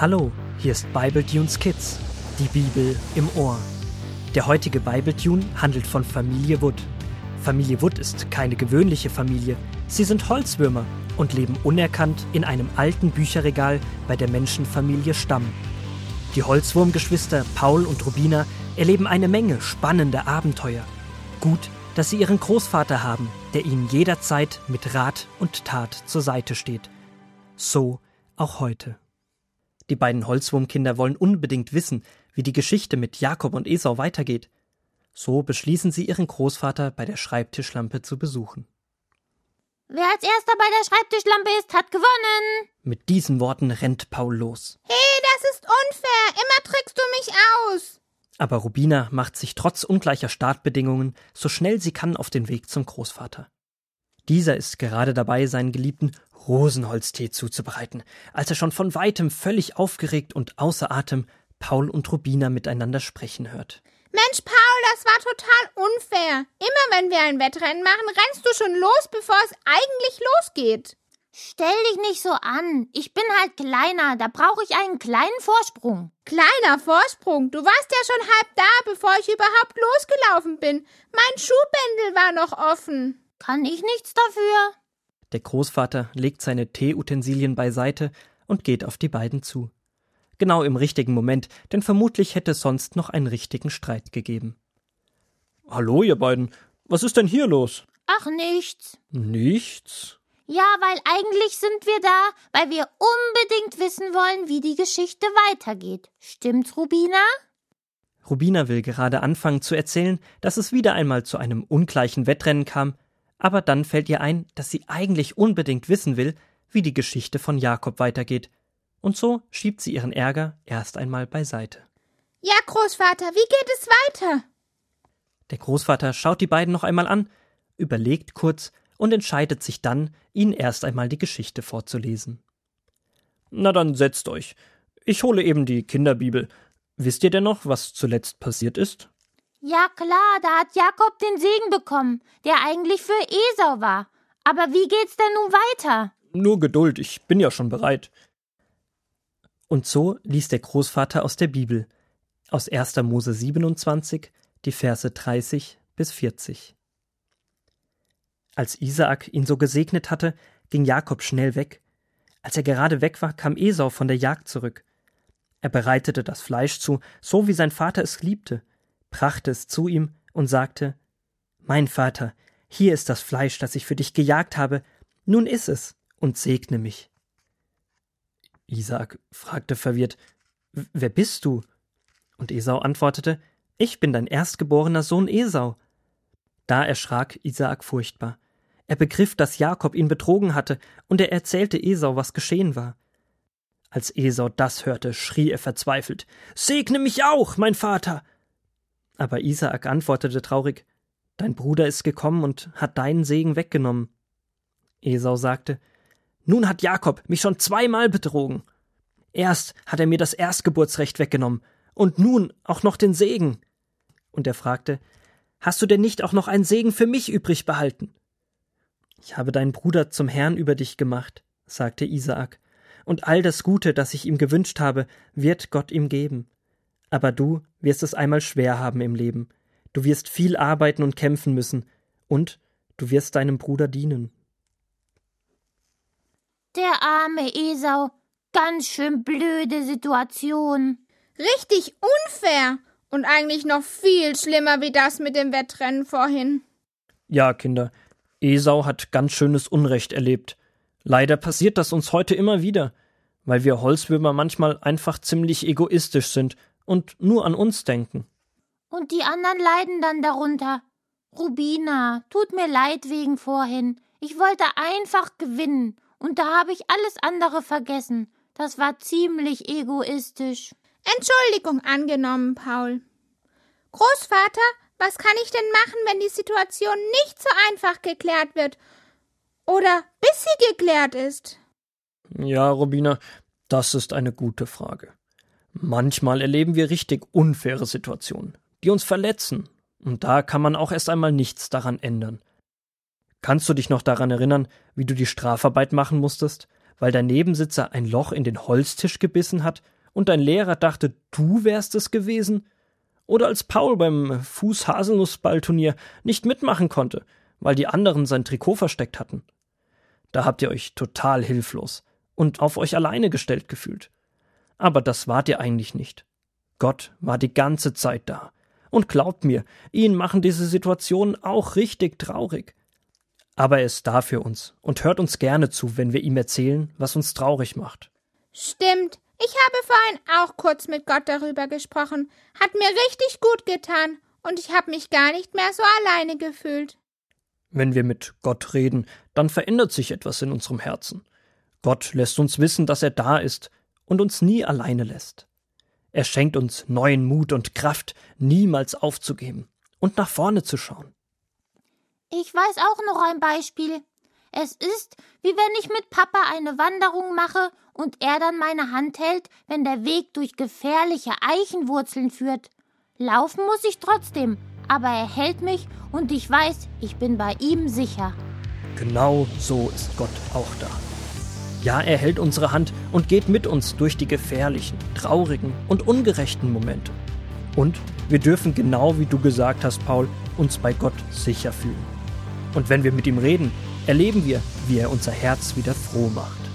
Hallo, hier ist Bible Tunes Kids, die Bibel im Ohr. Der heutige Bible Tune handelt von Familie Wood. Familie Wood ist keine gewöhnliche Familie. Sie sind Holzwürmer und leben unerkannt in einem alten Bücherregal bei der Menschenfamilie Stamm. Die Holzwurmgeschwister Paul und Rubina erleben eine Menge spannender Abenteuer. Gut, dass sie ihren Großvater haben, der ihnen jederzeit mit Rat und Tat zur Seite steht. So auch heute. Die beiden Holzwurmkinder wollen unbedingt wissen, wie die Geschichte mit Jakob und Esau weitergeht. So beschließen sie, ihren Großvater bei der Schreibtischlampe zu besuchen. Wer als erster bei der Schreibtischlampe ist, hat gewonnen. Mit diesen Worten rennt Paul los. Hey, das ist unfair. Immer trickst du mich aus. Aber Rubina macht sich trotz ungleicher Startbedingungen so schnell sie kann auf den Weg zum Großvater. Dieser ist gerade dabei, seinen geliebten Rosenholztee zuzubereiten, als er schon von weitem völlig aufgeregt und außer Atem Paul und Rubina miteinander sprechen hört. Mensch, Paul, das war total unfair. Immer wenn wir ein Wettrennen machen, rennst du schon los, bevor es eigentlich losgeht. Stell dich nicht so an. Ich bin halt kleiner, da brauche ich einen kleinen Vorsprung. Kleiner Vorsprung. Du warst ja schon halb da, bevor ich überhaupt losgelaufen bin. Mein Schuhbändel war noch offen. Kann ich nichts dafür? Der Großvater legt seine Teeutensilien beiseite und geht auf die beiden zu. Genau im richtigen Moment, denn vermutlich hätte es sonst noch einen richtigen Streit gegeben. Hallo, ihr beiden. Was ist denn hier los? Ach, nichts. Nichts? Ja, weil eigentlich sind wir da, weil wir unbedingt wissen wollen, wie die Geschichte weitergeht. Stimmt's, Rubina? Rubina will gerade anfangen zu erzählen, dass es wieder einmal zu einem ungleichen Wettrennen kam, aber dann fällt ihr ein, dass sie eigentlich unbedingt wissen will, wie die Geschichte von Jakob weitergeht, und so schiebt sie ihren Ärger erst einmal beiseite. Ja, Großvater, wie geht es weiter? Der Großvater schaut die beiden noch einmal an, überlegt kurz und entscheidet sich dann, ihnen erst einmal die Geschichte vorzulesen. Na dann setzt euch. Ich hole eben die Kinderbibel. Wisst ihr denn noch, was zuletzt passiert ist? Ja klar, da hat Jakob den Segen bekommen, der eigentlich für Esau war. Aber wie geht's denn nun weiter? Nur Geduld, ich bin ja schon bereit. Und so liest der Großvater aus der Bibel, aus 1. Mose 27, die Verse 30 bis 40. Als Isaak ihn so gesegnet hatte, ging Jakob schnell weg. Als er gerade weg war, kam Esau von der Jagd zurück. Er bereitete das Fleisch zu, so wie sein Vater es liebte, brachte es zu ihm und sagte Mein Vater, hier ist das Fleisch, das ich für dich gejagt habe, nun iss es und segne mich. Isaak fragte verwirrt Wer bist du? Und Esau antwortete Ich bin dein erstgeborener Sohn Esau. Da erschrak Isaak furchtbar. Er begriff, dass Jakob ihn betrogen hatte, und er erzählte Esau, was geschehen war. Als Esau das hörte, schrie er verzweifelt Segne mich auch, mein Vater. Aber Isaak antwortete traurig Dein Bruder ist gekommen und hat deinen Segen weggenommen. Esau sagte Nun hat Jakob mich schon zweimal betrogen. Erst hat er mir das Erstgeburtsrecht weggenommen, und nun auch noch den Segen. Und er fragte Hast du denn nicht auch noch einen Segen für mich übrig behalten? Ich habe deinen Bruder zum Herrn über dich gemacht, sagte Isaak, und all das Gute, das ich ihm gewünscht habe, wird Gott ihm geben. Aber du wirst es einmal schwer haben im Leben. Du wirst viel arbeiten und kämpfen müssen, und du wirst deinem Bruder dienen. Der arme Esau, ganz schön blöde Situation. Richtig unfair und eigentlich noch viel schlimmer wie das mit dem Wettrennen vorhin. Ja, Kinder, Esau hat ganz schönes Unrecht erlebt. Leider passiert das uns heute immer wieder, weil wir Holzwürmer manchmal einfach ziemlich egoistisch sind und nur an uns denken. Und die anderen leiden dann darunter. Rubina, tut mir leid wegen vorhin. Ich wollte einfach gewinnen, und da habe ich alles andere vergessen. Das war ziemlich egoistisch. Entschuldigung angenommen, Paul. Großvater, was kann ich denn machen, wenn die Situation nicht so einfach geklärt wird? Oder bis sie geklärt ist? Ja, Robina, das ist eine gute Frage. Manchmal erleben wir richtig unfaire Situationen, die uns verletzen, und da kann man auch erst einmal nichts daran ändern. Kannst du dich noch daran erinnern, wie du die Strafarbeit machen musstest, weil dein Nebensitzer ein Loch in den Holztisch gebissen hat und dein Lehrer dachte, du wärst es gewesen? Oder als Paul beim Fuß-Haselnussballturnier nicht mitmachen konnte, weil die anderen sein Trikot versteckt hatten? Da habt ihr euch total hilflos und auf euch alleine gestellt gefühlt. Aber das wart ihr eigentlich nicht. Gott war die ganze Zeit da. Und glaubt mir, ihn machen diese Situationen auch richtig traurig. Aber er ist da für uns und hört uns gerne zu, wenn wir ihm erzählen, was uns traurig macht. Stimmt. Ich habe vorhin auch kurz mit Gott darüber gesprochen. Hat mir richtig gut getan und ich habe mich gar nicht mehr so alleine gefühlt. Wenn wir mit Gott reden, dann verändert sich etwas in unserem Herzen. Gott lässt uns wissen, dass er da ist und uns nie alleine lässt. Er schenkt uns neuen Mut und Kraft, niemals aufzugeben und nach vorne zu schauen. Ich weiß auch noch ein Beispiel. Es ist, wie wenn ich mit Papa eine Wanderung mache und er dann meine Hand hält, wenn der Weg durch gefährliche Eichenwurzeln führt. Laufen muss ich trotzdem, aber er hält mich und ich weiß, ich bin bei ihm sicher. Genau so ist Gott auch da. Ja, er hält unsere Hand und geht mit uns durch die gefährlichen, traurigen und ungerechten Momente. Und wir dürfen genau wie du gesagt hast, Paul, uns bei Gott sicher fühlen. Und wenn wir mit ihm reden, erleben wir, wie er unser Herz wieder froh macht.